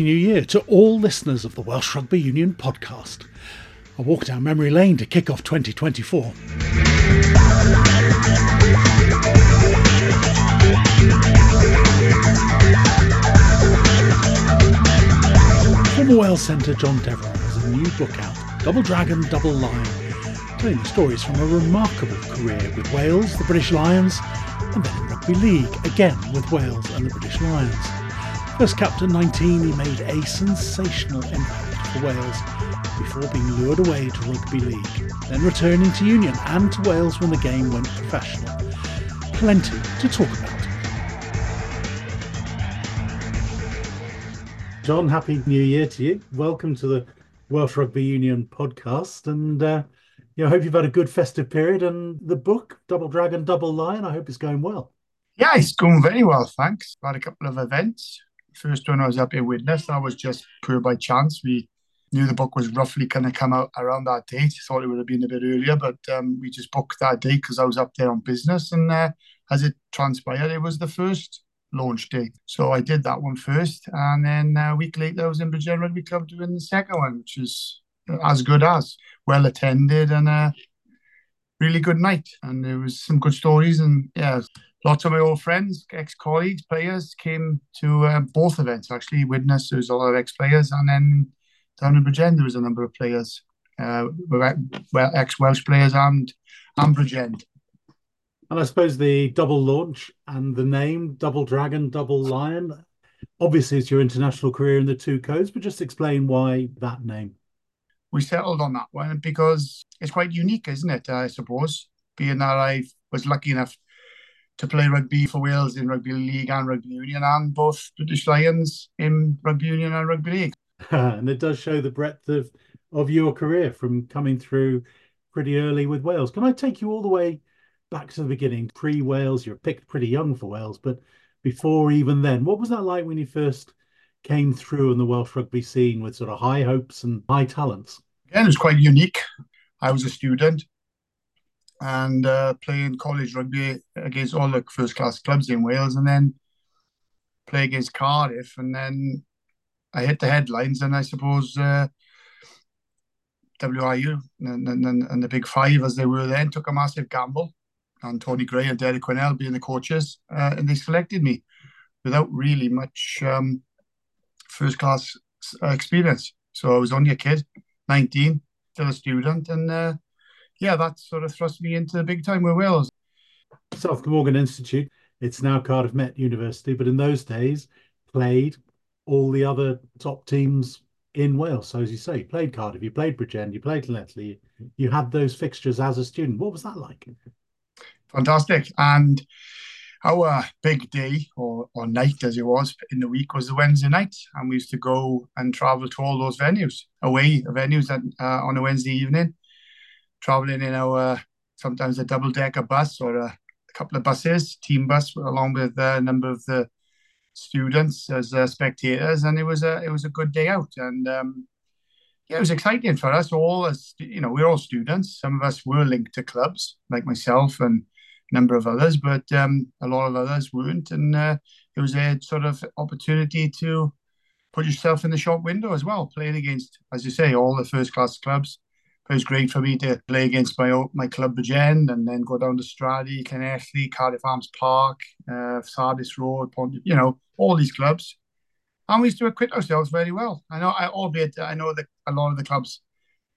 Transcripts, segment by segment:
Happy New Year to all listeners of the Welsh Rugby Union podcast. A walk down memory lane to kick off 2024. Former Wales centre John Devereux has a new book out, Double Dragon, Double Lion, telling the stories from a remarkable career with Wales, the British Lions, and then Rugby League, again with Wales and the British Lions. First captain 19, he made a sensational impact for Wales before being lured away to Rugby League, then returning to Union and to Wales when the game went professional. Plenty to talk about. John, happy new year to you. Welcome to the Welsh Rugby Union podcast. And uh, you know, I hope you've had a good festive period. And the book, Double Dragon, Double Lion, I hope it's going well. Yeah, it's going very well, thanks. Had a couple of events first one I was up here Widnes, that was just pure by chance. We knew the book was roughly going to come out around that date. Thought it would have been a bit earlier, but um, we just booked that date because I was up there on business. And uh, as it transpired, it was the first launch date. So I did that one first. And then a week later, I was in Bridgend Rugby Club doing the second one, which is as good as well attended and a really good night. And there was some good stories. And yeah, lots of my old friends, ex-colleagues, players came to uh, both events. Actually, Widnes there was a lot of ex-players, and then down in Bridgend there was a number of players, uh, well, ex-Welsh players and and Bridgend. And I suppose the double launch and the name Double Dragon, Double Lion. Obviously, it's your international career in the two codes, but just explain why that name. We settled on that one because it's quite unique, isn't it? I suppose, being that I was lucky enough to play rugby for Wales in rugby league and rugby union, and both British Lions in rugby union and rugby league. and it does show the breadth of of your career from coming through pretty early with Wales. Can I take you all the way back to the beginning, pre Wales? You're picked pretty young for Wales, but before even then, what was that like when you first came through in the Welsh rugby scene with sort of high hopes and high talents? Again, it was quite unique. I was a student and uh, playing college rugby against all the first class clubs in Wales, and then play against Cardiff, and then I hit the headlines, and I suppose uh, WRU and, and, and, the Big Five, as they were then, took a massive gamble, and Tony Gray and Derek Quinnell being the coaches, uh, and they selected me without really much um, first class experience. So I was only a kid, 19, still a student, and uh, yeah, that sort of thrust me into the big time with Wales. South Glamorgan Institute, it's now Cardiff Met University, but in those days played all the other top teams in Wales. So as you say, you played Cardiff, you played Bridgend, you played Llanelli, you had those fixtures as a student. What was that like? Fantastic. And our big day or, or night as it was in the week was the Wednesday night. And we used to go and travel to all those venues, away venues that, uh, on a Wednesday evening traveling in our sometimes a double decker bus or a, couple of buses, team bus, along with a number of the students as uh, spectators, and it was a it was a good day out, and um, yeah, it was exciting for us all. As you know, we're all students. Some of us were linked to clubs, like myself and a number of others, but um, a lot of others weren't, and uh, it was a sort of opportunity to put yourself in the shop window as well, playing against, as you say, all the first class clubs it was great for me to play against my my club Bridgend and then go down to Stradi, Llanelli, Cardiff Arms Park, uh, Sardis Road, Pont, you know, all these clubs. And we used to acquit ourselves very well. I know, I, albeit I know that a lot of the clubs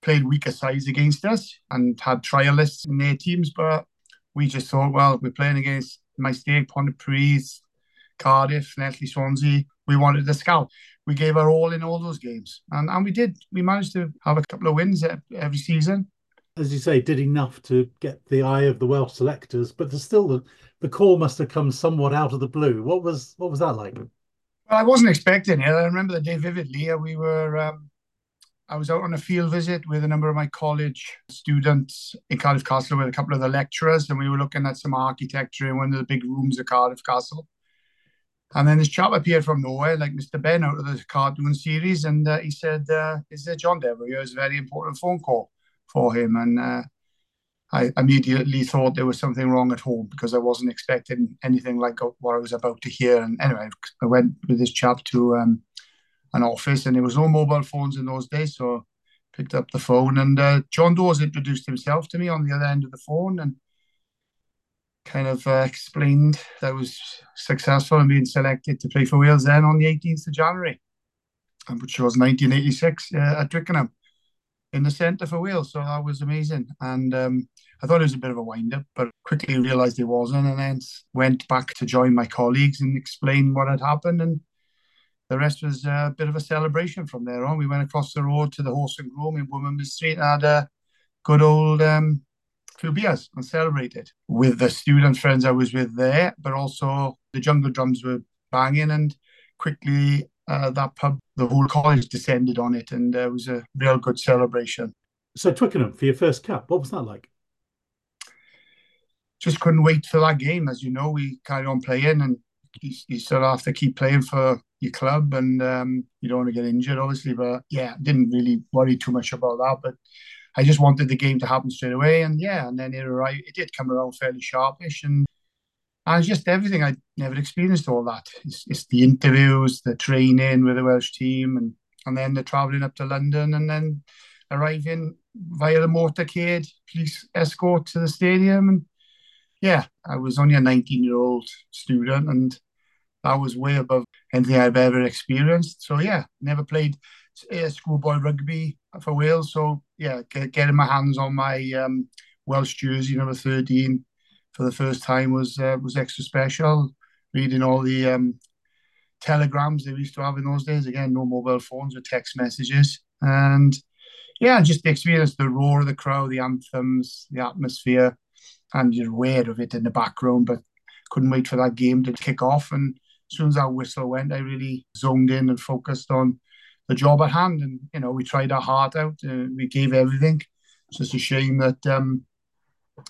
played weaker sides against us and had trialists in their teams, but we just thought, well, we're playing against Maesteg, Pontypridd, Cardiff, Llanelli, Swansea. We wanted to scalp we gave our all in all those games, and and we did. We managed to have a couple of wins every season. As you say, did enough to get the eye of the Welsh selectors, but there's still the, the call must have come somewhat out of the blue. What was what was that like? Well, I wasn't expecting it. I remember the day vividly. We were. Um, I was out on a field visit with a number of my college students in Cardiff Castle with a couple of the lecturers, and we were looking at some architecture in one of the big rooms of Cardiff Castle. And then this chap appeared from nowhere, like Mr. Ben out of the cartoon series, and uh, he said, uh, "Is there John Devereux?" It was a very important phone call for him, and uh, I immediately thought there was something wrong at home because I wasn't expecting anything like what I was about to hear. And anyway, I went with this chap to um, an office, and there was no mobile phones in those days, so picked up the phone, and uh, John Dawes introduced himself to me on the other end of the phone, and kind of uh, explained that I was successful in being selected to play for Wales then on the 18th of January, which was 1986 uh, at Twickenham in the centre for Wales. So that was amazing. And um, I thought it was a bit of a wind up, but quickly realised it wasn't. And then went back to join my colleagues and explain what had happened. And the rest was a bit of a celebration from there on. We went across the road to the Horse and Groom in Womanby Street and had a good old um, few beers and celebrated with the student friends I was with there, but also the jungle drums were banging and quickly uh, that pub, the whole college descended on it and uh, it was a real good celebration. So Twickenham for your first cap, what was that like? Just couldn't wait for that game. As you know, we carried on playing and you, you sort of have to keep playing for your club and um, you don't want to get injured, obviously. But yeah, didn't really worry too much about that. But I just wanted the game to happen straight away. And yeah, and then it arrived, it did come around fairly sharpish. And, just everything I'd never experienced all that. It's, it's the interviews, the training with the Welsh team, and, and then the travelling up to London and then arriving via the motorcade, police escort to the stadium. And yeah, I was only a 19 year old student and that was way above anything I've ever experienced. So yeah, never played schoolboy rugby for Wales. So yeah, get, getting my hands on my um, Welsh jersey number 13 for the first time was uh, was extra special. Reading all the um, telegrams they used to have in those days. Again, no mobile phones or text messages. And yeah, just the experience, the roar of the crowd, the anthems, the atmosphere, and you're aware of it in the background, but couldn't wait for that game to kick off. And as soon as that whistle went, I really zoned in and focused on the job at hand. And you know, we tried our heart out. Uh, we gave everything. It's just a shame that um,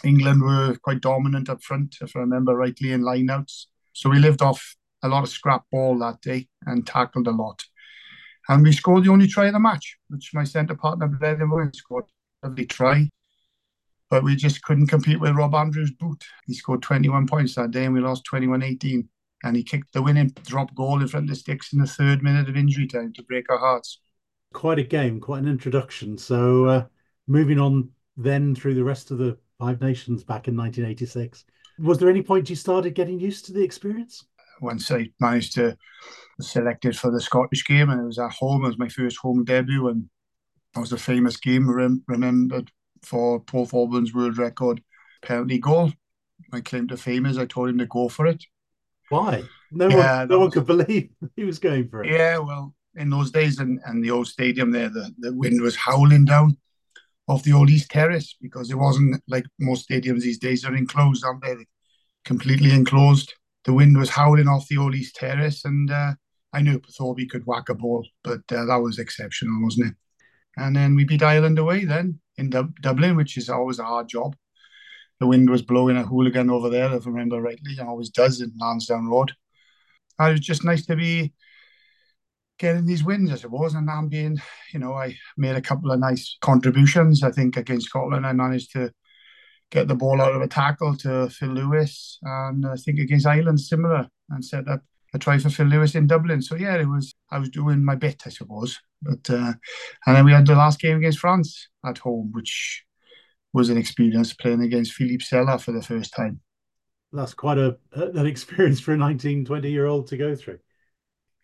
England were quite dominant up front, if I remember rightly, in lineouts. So we lived off a lot of scrap ball that day and tackled a lot. And we scored the only try of the match, which my centre partner Bleddyn Williams scored. Lovely try. But we just couldn't compete with Rob Andrew's boot. He scored 21 points that day and we lost 21 18 and he kicked the winning drop goal in front of the sticks in the third minute of injury time to break our hearts. Quite a game, quite an introduction. So, uh, moving on then through the rest of the Five Nations back in 1986, was there any point you started getting used to the experience? Once I managed to selected for the Scottish game, and it was at home. It was my first home debut, and that was a famous game rem- remembered for Paul Thorburn's world record penalty goal. My claim to fame is I told him to go for it. Why? No yeah, one, no one could believe he was going for it. Yeah, well, in those days, and in the old stadium there, the, the wind was howling down off the old East Terrace because it wasn't like most stadiums these days are enclosed, aren't they? Completely enclosed. The wind was howling off the old East Terrace, and uh, I knew Thorby could whack a ball, but uh, that was exceptional, wasn't it? And then we beat Ireland away then in Dub- Dublin, which is always a hard job the wind was blowing a hooligan over there, if I remember rightly. It always does in Lansdowne Road. And it was just nice to be getting these wins, I suppose. And I'm being, you know, I made a couple of nice contributions. I think against Scotland, I managed to get the ball out of a tackle to Phil Lewis. And I think against Ireland, similar, and set up a try for Phil Lewis in Dublin. So yeah, it was I was doing my bit, I suppose. But uh, and then we had the last game against France at home, which was an experience playing against Philippe Sella for the first time. That's quite a an experience for a 19, 20 year old to go through.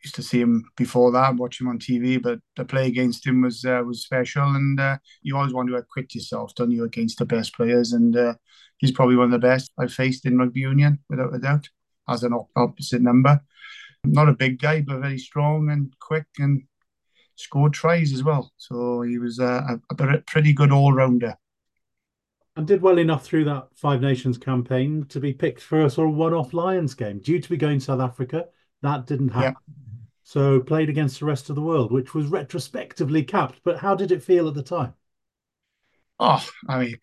Used to see him before that, watch him on TV, but the play against him was uh, was special, and uh, you always want to acquit yourself, don't you, against the best players? And uh, he's probably one of the best I've faced in rugby union, without a doubt, as an opposite number. Not a big guy, but very strong and quick, and scored tries as well. So he was a, a pretty good all rounder and did well enough through that Five Nations campaign to be picked for a sort of one-off Lions game. Due to be going to South Africa, that didn't happen. Yeah. So played against the rest of the world, which was retrospectively capped. But how did it feel at the time? Oh, I mean,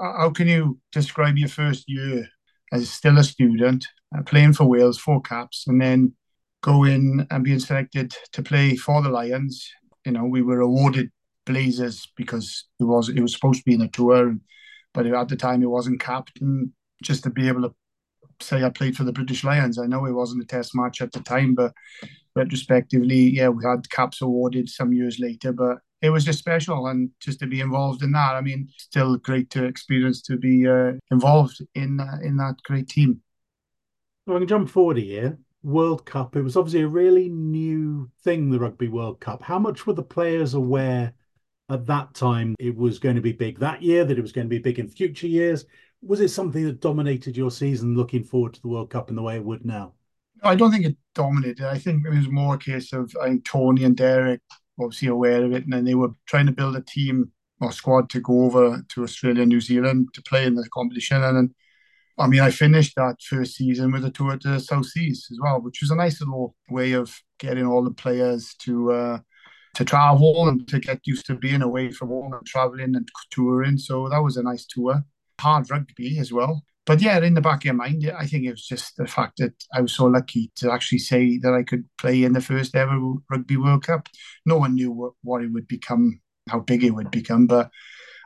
how can you describe your first year as still a student, uh, playing for Wales, four caps, and then go in and being selected to play for the Lions? You know, we were awarded blazers because it was it was supposed to be in a tour. And but at the time he wasn't. And just to be able to say I played for the British Lions, I know it wasn't a test match at the time, but retrospectively, yeah, we had caps awarded some years later, but it was just special and just to be involved in that. I mean, still great to experience to be uh, involved in uh, in that great team. Well, I can jump forward a year. World Cup. It was obviously a really new thing, the Rugby World Cup. How much were the players aware at that time it was going to be big that year, that it was going to be big in future years? Was it something that dominated your season looking forward to the World Cup in the way it would now? I don't think it dominated. I think it was more a case of I think Tony and Derek obviously aware of it, and then they were trying to build a team or squad to go over to Australia, and New Zealand to play in the competition. And, and I mean, I finished that first season with a tour to the South Seas as well, which was a nice little way of getting all the players to uh, to travel and to get used to being away from home and traveling and touring. So that was a nice tour. Hard rugby as well. But yeah, in the back of your mind, I think it was just the fact that I was so lucky to actually say that I could play in the first ever Rugby World Cup. No one knew what, it would become, how big it would become, but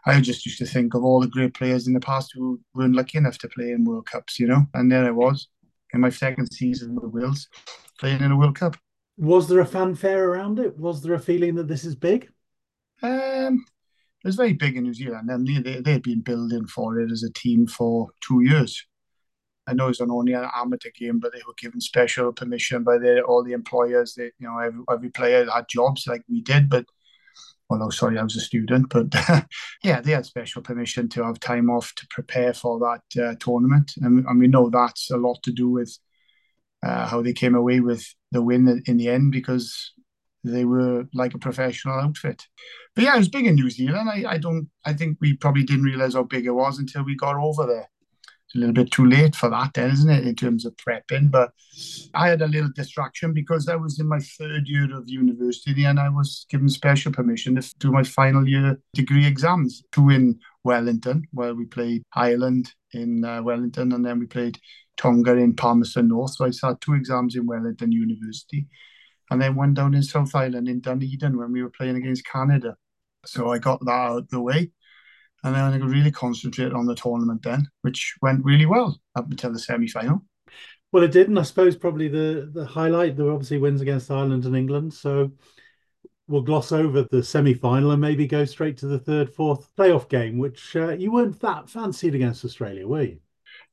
I just used to think of all the great players in the past who weren't lucky enough to play in World Cups, you know. And there I was in my second season with Wales, playing in a World Cup. Was there a fanfare around it? Was there a feeling that this is big? Um, it was very big in New Zealand, and they they'd been building for it as a team for two years. I know it's an only an amateur game, but they were given special permission by the, all the employers. That you know, every, every player had jobs like we did, but well, no, sorry, I was a student, but yeah, they had special permission to have time off to prepare for that uh, tournament, and, and, we know that's a lot to do with uh, how they came away with the win in the end because they were like a professional outfit. But yeah, it was big in New Zealand. I, I don't, I think we probably didn't realize how big it was until we got over there it's a little bit too late for that then, isn't it, in terms of prepping? But I had a little distraction because I was in my third year of university and I was given special permission to do my final year degree exams. Two in Wellington, where we played Ireland in uh, Wellington, and then we played Tonga in Palmerston North. So I sat two exams in Wellington University, and then one down in South Island in Dunedin when we were playing against Canada. So I got that out of the way and then I could really concentrate on the tournament then, which went really well up until the semi final. Well, it did, and I suppose probably the the highlight there were obviously wins against Ireland and England. So we'll gloss over the semi final and maybe go straight to the third, fourth playoff game, which uh, you weren't that fancied against Australia, were you?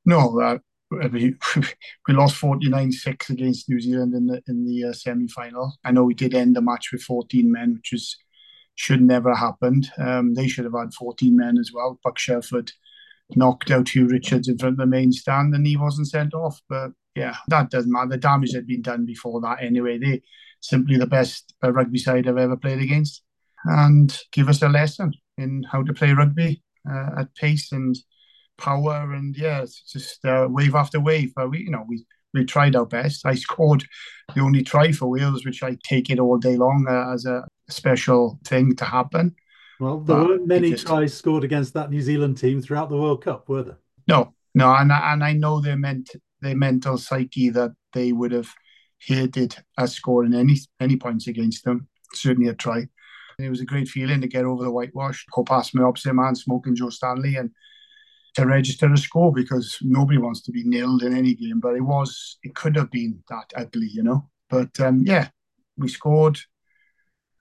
No, uh, we, we lost 49-6 against New Zealand in the in the uh, semi final. I know we did end the match with 14 men, which was should never happened. Um, they should have had 14 men as well. Buck Shelford knocked out Huw Richards in front of the main stand and he wasn't sent off. But yeah, that doesn't matter. The damage had been done before that anyway. They simply the best uh, rugby side I've ever played against and give us a lesson in how to play rugby uh, at pace and power. And yeah, it's just uh, wave after wave. But we, you know, we we tried our best. I scored the only try for Wales, which I take it all day long uh, as a special thing to happen. Well, there but weren't many just, tries scored against that New Zealand team throughout the World Cup, were there? No, no, and and I know their meant their mental psyche that they would have hated us scoring any any points against them. Certainly a try. It was a great feeling to get over the whitewash, go past my opposite man, smoking Joe Stanley, and to register a score because nobody wants to be nilled in any game. But it was, it could have been that ugly, you know. But um, yeah, we scored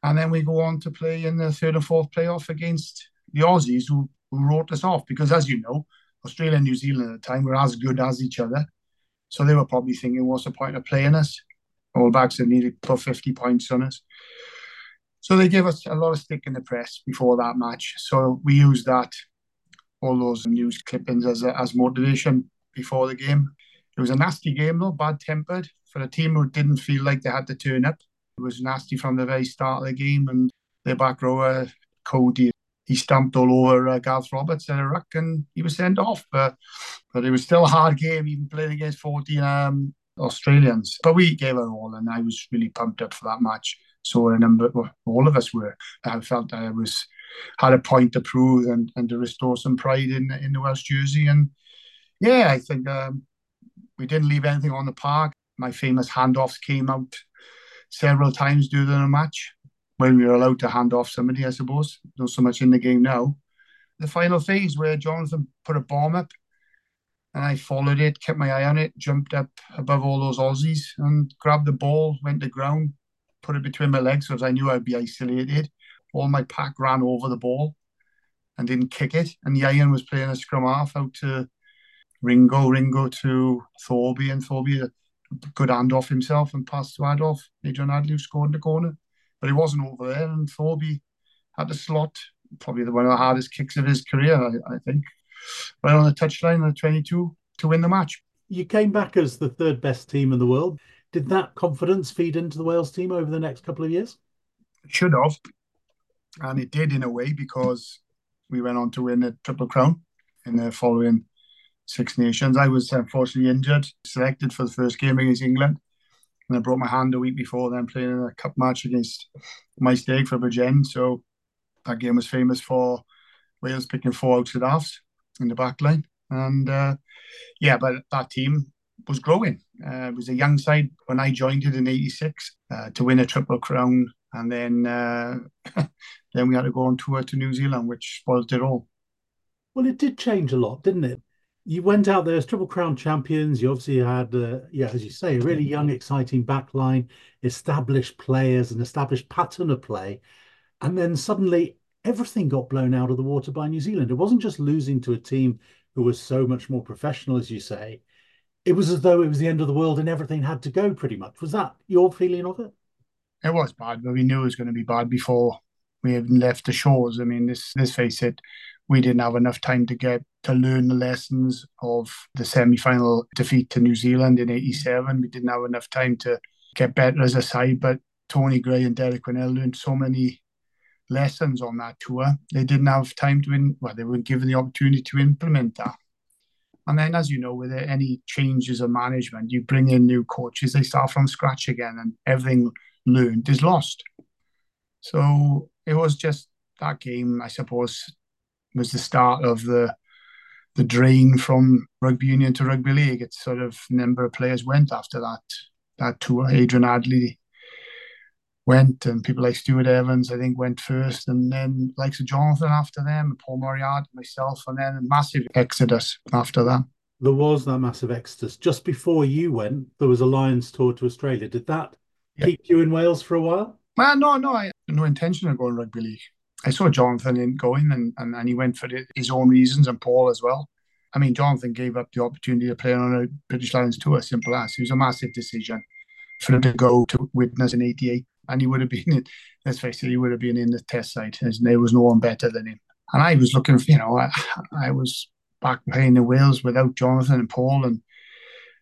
and then we go on to play in the third and fourth playoff against the Aussies who, who wrote us off because, as you know, Australia and New Zealand at the time were as good as each other. So they were probably thinking, what's the point of playing us? All Blacks have needed put 50 points on us. So they gave us a lot of stick in the press before that match. So we used that, all those news clippings as, a, as motivation before the game. It was a nasty game though, bad tempered for a team who didn't feel like they had to turn up. It was nasty from the very start of the game, and their back rower, Codey, he stamped all over uh, Gareth Roberts in a ruck and he was sent off. But, but it was still a hard game, even playing against 14 um, Australians. But we gave it all, and I was really pumped up for that match. So a number, well, all of us were. I felt I was had a point to prove and, and to restore some pride in in the Welsh jersey. And yeah, I think um, we didn't leave anything on the park. My famous handoffs came out several times during a match when we were allowed to hand off somebody, I suppose. Not so much in the game now. The final phase where Jonathan put a bomb up And I followed it, kept my eye on it, jumped up above all those Aussies and grabbed the ball, went to ground, put it between my legs because I knew I'd be isolated. All my pack ran over the ball and didn't kick it. And Ian was playing a scrum half out to Ringo, Ringo to Thorby, and Thorby a good handoff himself and passed to Adolf. Adrian Hadley scored in the corner. But he wasn't over there, and Thorby had the slot, probably the one of the hardest kicks of his career, I, I think, right on the touchline on the 22 to win the match. You came back as the third best team in the world. Did that confidence feed into the Wales team over the next couple of years? It should have. And it did in a way because we went on to win the Triple Crown in the following Six Nations. I was unfortunately injured, selected for the first game against England. And I broke my hand a week before then playing in a cup match against Maesteg for Bridgend. So that game was famous for Wales picking four outside halves in the back line. And uh, yeah, but that team was growing. Uh, it was a young side when I joined it in '86 uh, to win a triple crown, and then uh, then we had to go on tour to New Zealand, which spoiled it all. Well, it did change a lot, didn't it? You went out there as triple crown champions. You obviously had, uh, yeah, as you say, a really young, exciting backline, established players, an established pattern of play, and then suddenly everything got blown out of the water by New Zealand. It wasn't just losing to a team who was so much more professional, as you say it was as though it was the end of the world and everything had to go pretty much. Was that your feeling of it? It was bad, but we knew it was going to be bad before we even left the shores. I mean, this let's face it, we didn't have enough time to get to learn the lessons of the semi-final defeat to New Zealand in '87. We didn't have enough time to get better as a side, but Tony Gray and Derek Quinnell learned so many lessons on that tour. They didn't have time to, well, they weren't given the opportunity to implement that. And then, as you know, with any changes of management, you bring in new coaches, they start from scratch again, and everything learned is lost. So it was just that game, I suppose, was the start of the the drain from rugby union to rugby league. It's sort of number of players went after that that tour. Adrian Hadley went, and people like Stuart Evans, I think, went first, and then likes of Jonathan after them, Paul Moriarty, myself, and then a massive exodus after that. There was that massive exodus. Just before you went, there was a Lions tour to Australia. Did that. Keep you in Wales for a while? Well, no, no, I had no intention of going rugby league. I saw Jonathan in going, and, and, and he went for his own reasons, and Paul as well. I mean, Jonathan gave up the opportunity to play on a British Lions tour, simple as. It was a massive decision for him to go to Widnes in 88 and he would have been, in, let's face it, he would have been in the test side. There was no one better than him. And I was looking, for, you know, I, I was back playing the Wales without Jonathan and Paul, and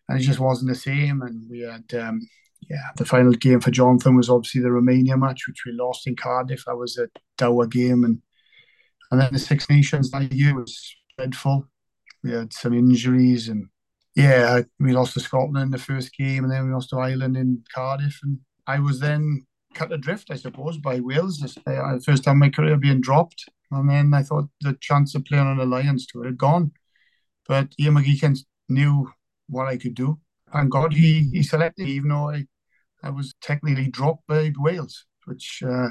and it just wasn't the same. And we had, um, yeah, the final game for Jonathan was obviously the Romania match, which we lost in Cardiff. That was a dour game, and and then the Six Nations that year was dreadful. We had some injuries, and yeah, we lost to Scotland in the first game, and then we lost to Ireland in Cardiff, and I was then cut adrift, I suppose, by Wales. Uh, first time my career being dropped. And then I thought the chance of playing on the Lions tour had gone. But Ian McGeechan knew what I could do. Thank God he, he selected me, even though I, I was technically dropped by Wales, which uh,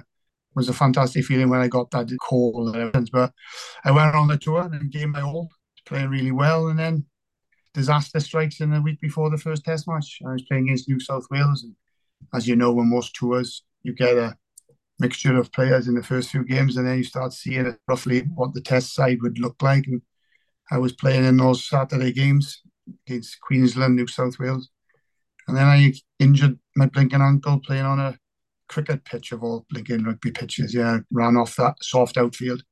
was a fantastic feeling when I got that call. But I went on the tour and gave my all, playing really well. And then disaster strikes in the week before the first test match. I was playing against New South Wales. And as you know, when most tours, you get a mixture of players in the first few games, and then you start seeing roughly what the test side would look like. And I was playing in those Saturday games against Queensland, New South Wales, and then I injured my blinking ankle playing on a cricket pitch of all blinking rugby pitches. Yeah, ran off that soft outfield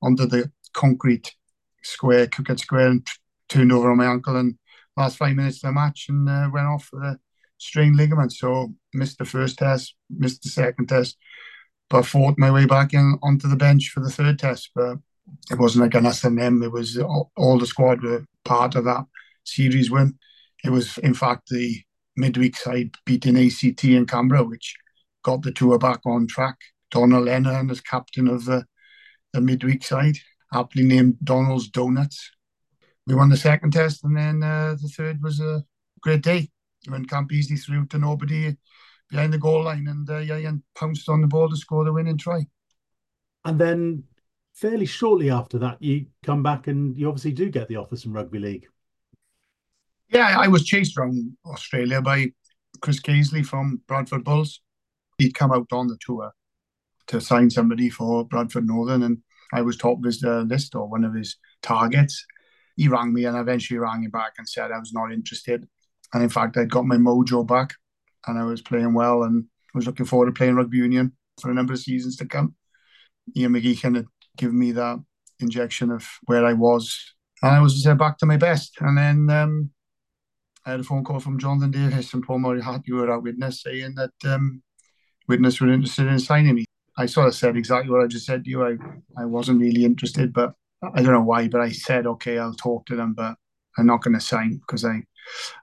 onto the concrete square, cricket square, and turned over on my ankle. And last five minutes of the match, and uh, went off with a strained ligament. So missed the first test, missed the second test, but fought my way back in onto the bench for the third test. But it wasn't like an us and them. It was all, all the squad were part of that series win. It was in fact the midweek side beating ACT in Canberra, which got the tour back on track. Donal Lenihan as captain of the, the midweek side, aptly named Donal's Donuts. We won the second test, and then uh, the third was a great day when Campese threw to nobody behind the goal line and uh, Ian pounced on the ball to score the winning try. And then fairly shortly after that, you come back and you obviously do get the offer from rugby league. Yeah, I was chased around Australia by Chris Caisley from Bradford Bulls. He'd come out on the tour to sign somebody for Bradford Northern, and I was top of his uh, list or one of his targets. He rang me and eventually rang him back and said I was not interested. And in fact, I'd got my mojo back and I was playing well and was looking forward to playing rugby union for a number of seasons to come. Ian McGee kind of gave me that injection of where I was. And I was uh, back to my best. And then um, I had a phone call from Jonathan Davies and Paul Moriarty, you were at Widnes, saying that um, Widnes were interested in signing me. I sort of said exactly what I just said to you. I, I wasn't really interested, but I don't know why, but I said, okay, I'll talk to them, but I'm not going to sign because I,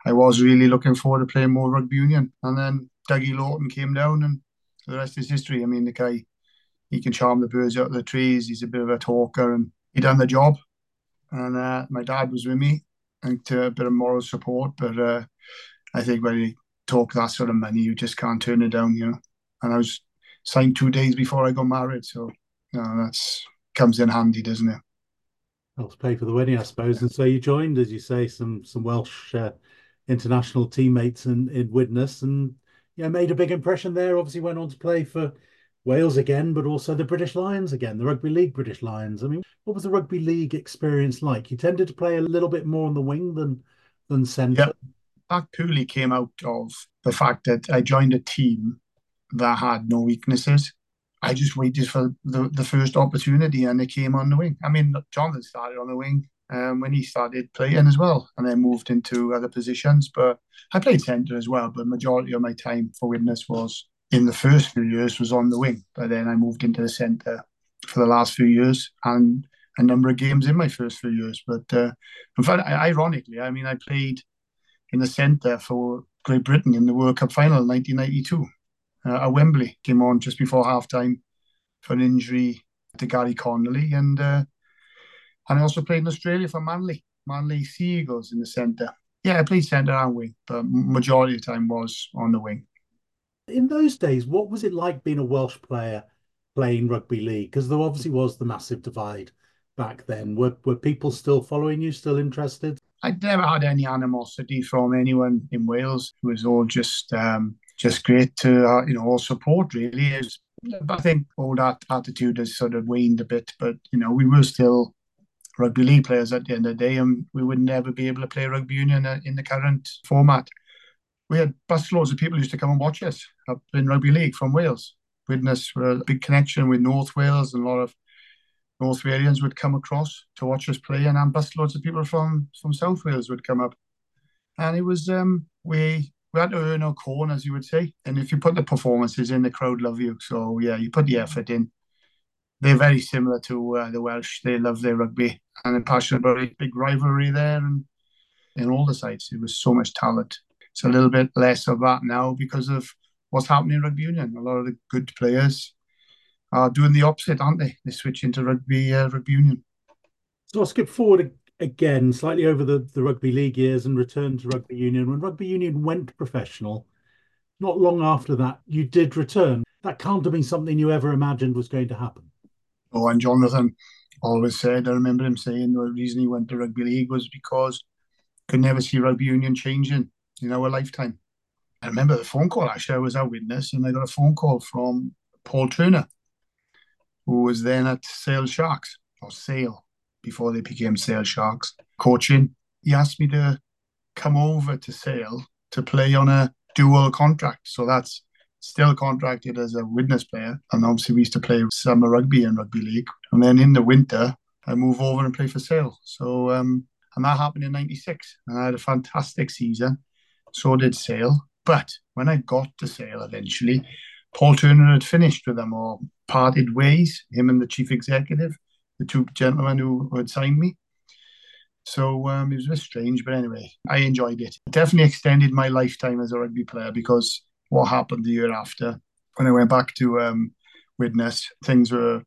I was really looking forward to playing more rugby union. And then Dougie Laughton came down, and the rest is history. I mean, the guy, he can charm the birds out of the trees. He's a bit of a talker, and he done the job. And uh, my dad was with me, and to a bit of moral support. But uh, I think when you talk that sort of money, you just can't turn it down, you know. And I was signed two days before I got married, so you know, that's comes in handy, doesn't it? Helps pay for the wedding, I suppose. And so you joined, as you say, some some Welsh uh, international teammates in in Widnes, and yeah, made a big impression there. Obviously, went on to play for Wales again, but also the British Lions again, the Rugby League British Lions. I mean, what was the Rugby League experience like? You tended to play a little bit more on the wing than than centre. Yep. That purely came out of the fact that I joined a team that had no weaknesses. I just waited for the, the first opportunity and it came on the wing. I mean, Jonathan started on the wing um, when he started playing as well and then moved into other positions. But I played centre as well, but majority of my time for Widnes was in the first few years was on the wing. But then I moved into the centre for the last few years and a number of games in my first few years. But uh, in fact, ironically, I mean, I played in the centre for Great Britain in the World Cup final in 1992 uh, at Wembley. Came on just before half time for an injury to Gary Connolly. And, uh, and I also played in Australia for Manly, Manly Sea Eagles in the centre. Yeah, I played centre and wing, but majority of the time was on the wing. In those days, what was it like being a Welsh player playing rugby league? Because there obviously was the massive divide back then. Were were people still following you, still interested? I never had any animosity from anyone in Wales. It was all just um, just great to uh, you know all support. Really, is I think all that attitude has sort of waned a bit, but you know we were still rugby league players at the end of the day, and we would never be able to play rugby union in the current format. We had busloads of people used to come and watch us up in rugby league from Wales. Widnes were a big connection with North Wales, and a lot of North Walians would come across to watch us play, and then busloads of people from from South Wales would come up, and it was um, we we had to earn our corn, as you would say. And if you put the performances in, the crowd love you. So yeah, you put the effort in. They're very similar to uh, the Welsh. They love their rugby and they're passionate about it. Big rivalry there, and in all the sides, it was so much talent. It's a little bit less of that now because of what's happening in rugby union. A lot of the good players are doing the opposite, aren't they? They switch into rugby uh, rugby union. So I'll skip forward again, slightly over the, the rugby league years and return to rugby union. When rugby union went professional, not long after that, you did return. That can't have been something you ever imagined was going to happen. Oh, and Jonathan always said, I remember him saying the reason he went to rugby league was because could never see rugby union changing in our lifetime. I remember the phone call actually, I was at Widnes and I got a phone call from Paul Turner, who was then at Sale Sharks or Sale before they became Sale Sharks coaching. He asked me to come over to Sale to play on a dual contract. So that's still contracted as a Widnes player. And obviously, we used to play summer rugby and rugby league. And then in the winter, I move over and play for Sale. So, um, and that happened in 96. And I had a fantastic season. So did Sale. But when I got to Sale eventually, Paul Turner had finished with them or parted ways, him and the chief executive the two gentlemen who, had signed me. So um, it was a bit strange, but anyway, I enjoyed it. it. Definitely extended my lifetime as a rugby player because what happened the year after, when I went back to um, Widnes, things were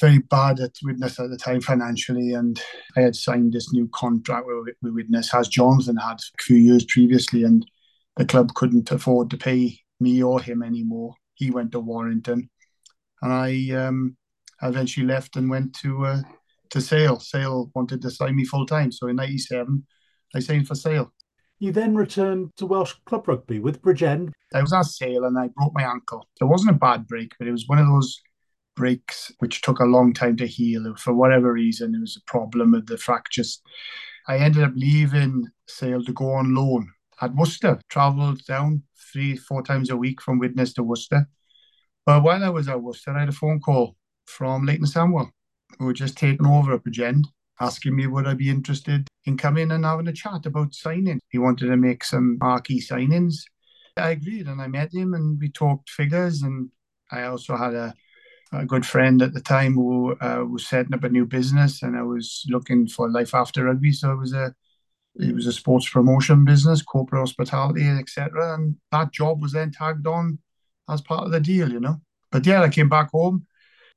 very bad at Widnes at the time financially, and I had signed this new contract with, with Widnes, as Jonathan had a few years previously, and the club couldn't afford to pay me or him anymore. He went to Warrington, and I um, eventually left and went to uh, to Sale. Sale wanted to sign me full time, so in '97 I signed for Sale. You then returned to Welsh club rugby with Bridgend. I was at Sale and I broke my ankle. It wasn't a bad break, but it was one of those breaks which took a long time to heal. For whatever reason, it was a problem with the fractures. I ended up leaving Sale to go on loan at Worcester, travelled down three, four times a week from Widnes to Worcester. But while I was at Worcester, I had a phone call from Leighton Samuel, who had just taken over at Bridgend, asking me would I be interested in coming and having a chat about signing. He wanted to make some marquee signings. I agreed and I met him and we talked figures. And I also had a, a good friend at the time who uh, was setting up a new business and I was looking for life after rugby. So it was a it was a sports promotion business, corporate hospitality, etc. And that job was then tagged on as part of the deal, you know. But yeah, I came back home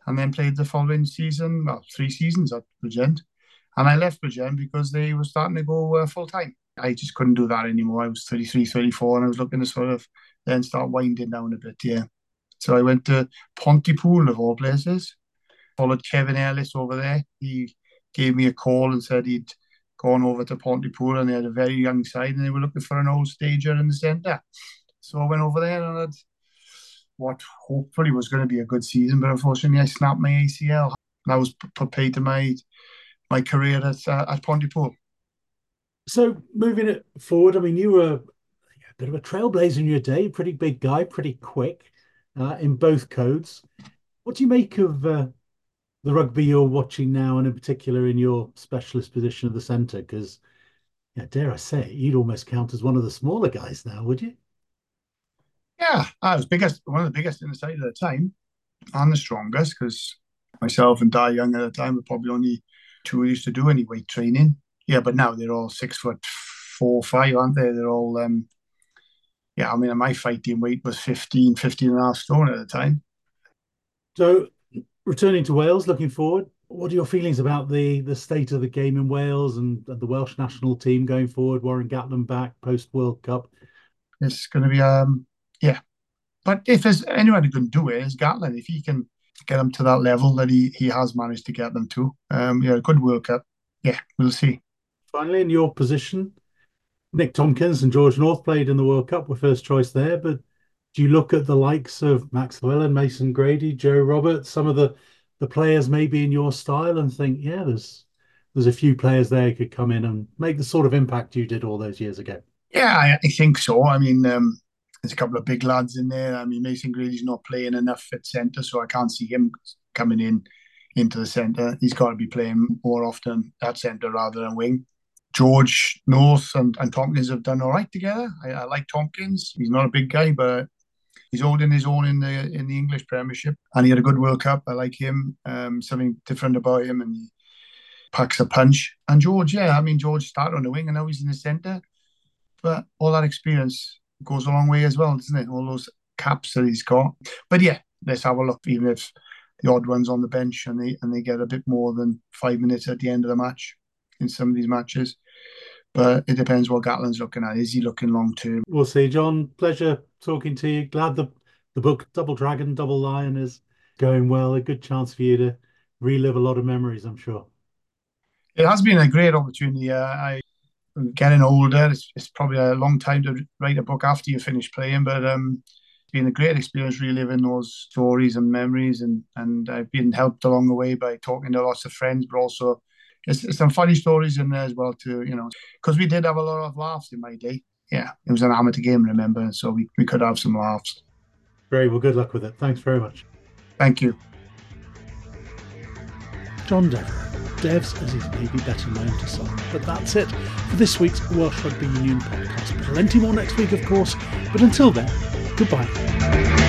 and then played the following season, well, three seasons at Bridgend. And I left Bridgend because they were starting to go uh, full time. I just couldn't do that anymore. I was 33, 34, and I was looking to sort of then start winding down a bit, yeah. So I went to Pontypool, of all places, followed Kevin Ellis over there. He gave me a call and said he'd gone over to Pontypool and they had a very young side and they were looking for an old stager in the centre. So I went over there and had what hopefully was going to be a good season, but unfortunately I snapped my ACL. That was put paid to my my career at uh, at Pontypool. So moving it forward, I mean, you were a bit of a trailblazer in your day, pretty big guy, pretty quick uh, in both codes. What do you make of uh, the rugby you're watching now, and in particular in your specialist position of the centre? Because, yeah, dare I say, you'd almost count as one of the smaller guys now, would you? Yeah, I was biggest, one of the biggest in the side at the time, and the strongest. Because myself and Dai Young at the time were probably only two who used to do any weight training. Yeah, but now they're all six foot four, five, aren't they? They're all, um, yeah, I mean, my fighting weight was 15, 15 and a half stone at the time. So returning to Wales, looking forward, what are your feelings about the the state of the game in Wales and, the Welsh national team going forward? Warren Gatland back post World Cup. It's going to be um yeah, but if there's anyone who can do it, it's Gatland. If he can get them to that level that he he has managed to get them to, um yeah, good World Cup. Yeah, we'll see. Finally, in your position, Nick Tompkins and George North played in the World Cup, were first choice there, but do you look at the likes of Max Llewellyn, Mason Grady, Joe Roberts, some of the the players maybe in your style, and think, yeah, there's there's a few players there who could come in and make the sort of impact you did all those years ago. Yeah, I, I think so. I mean, um, there's a couple of big lads in there. I mean, Mason Grady's not playing enough at centre, so I can't see him coming in into the centre. He's got to be playing more often at centre rather than wing. George North and, and Tompkins have done all right together. I, I like Tompkins. He's not a big guy, but he's holding his own in the in the English Premiership, and he had a good World Cup. I like him. Um, something different about him, and he packs a punch. And George, yeah, I mean George started on the wing, and now he's in the centre. But all that experience goes a long way as well, doesn't it? All those caps that he's got. But yeah, let's have a look. Even if the odd ones on the bench and they and they get a bit more than five minutes at the end of the match in some of these matches. But it depends what Gatland's looking at. Is he looking long term? We'll see. John, pleasure talking to you. Glad the the book Double Dragon, Double Lion is going well. A good chance for you to relive a lot of memories, I'm sure. It has been a great opportunity. Uh, I getting older. It's, it's, probably a long time to write a book after you finish playing, but um, it's been a great experience reliving those stories and memories, and and I've been helped along the way by talking to lots of friends, but also it's, some funny stories in there as well too. You know, because we did have a lot of laughs in my day. Yeah, it was an amateur game, remember, so we, we could have some laughs. Great. Well, good luck with it. Thanks very much. Thank you. John Devereux. Devs, as he's maybe better known to some. But that's it for this week's Welsh Rugby Union podcast. Plenty more next week, of course. But until then, goodbye.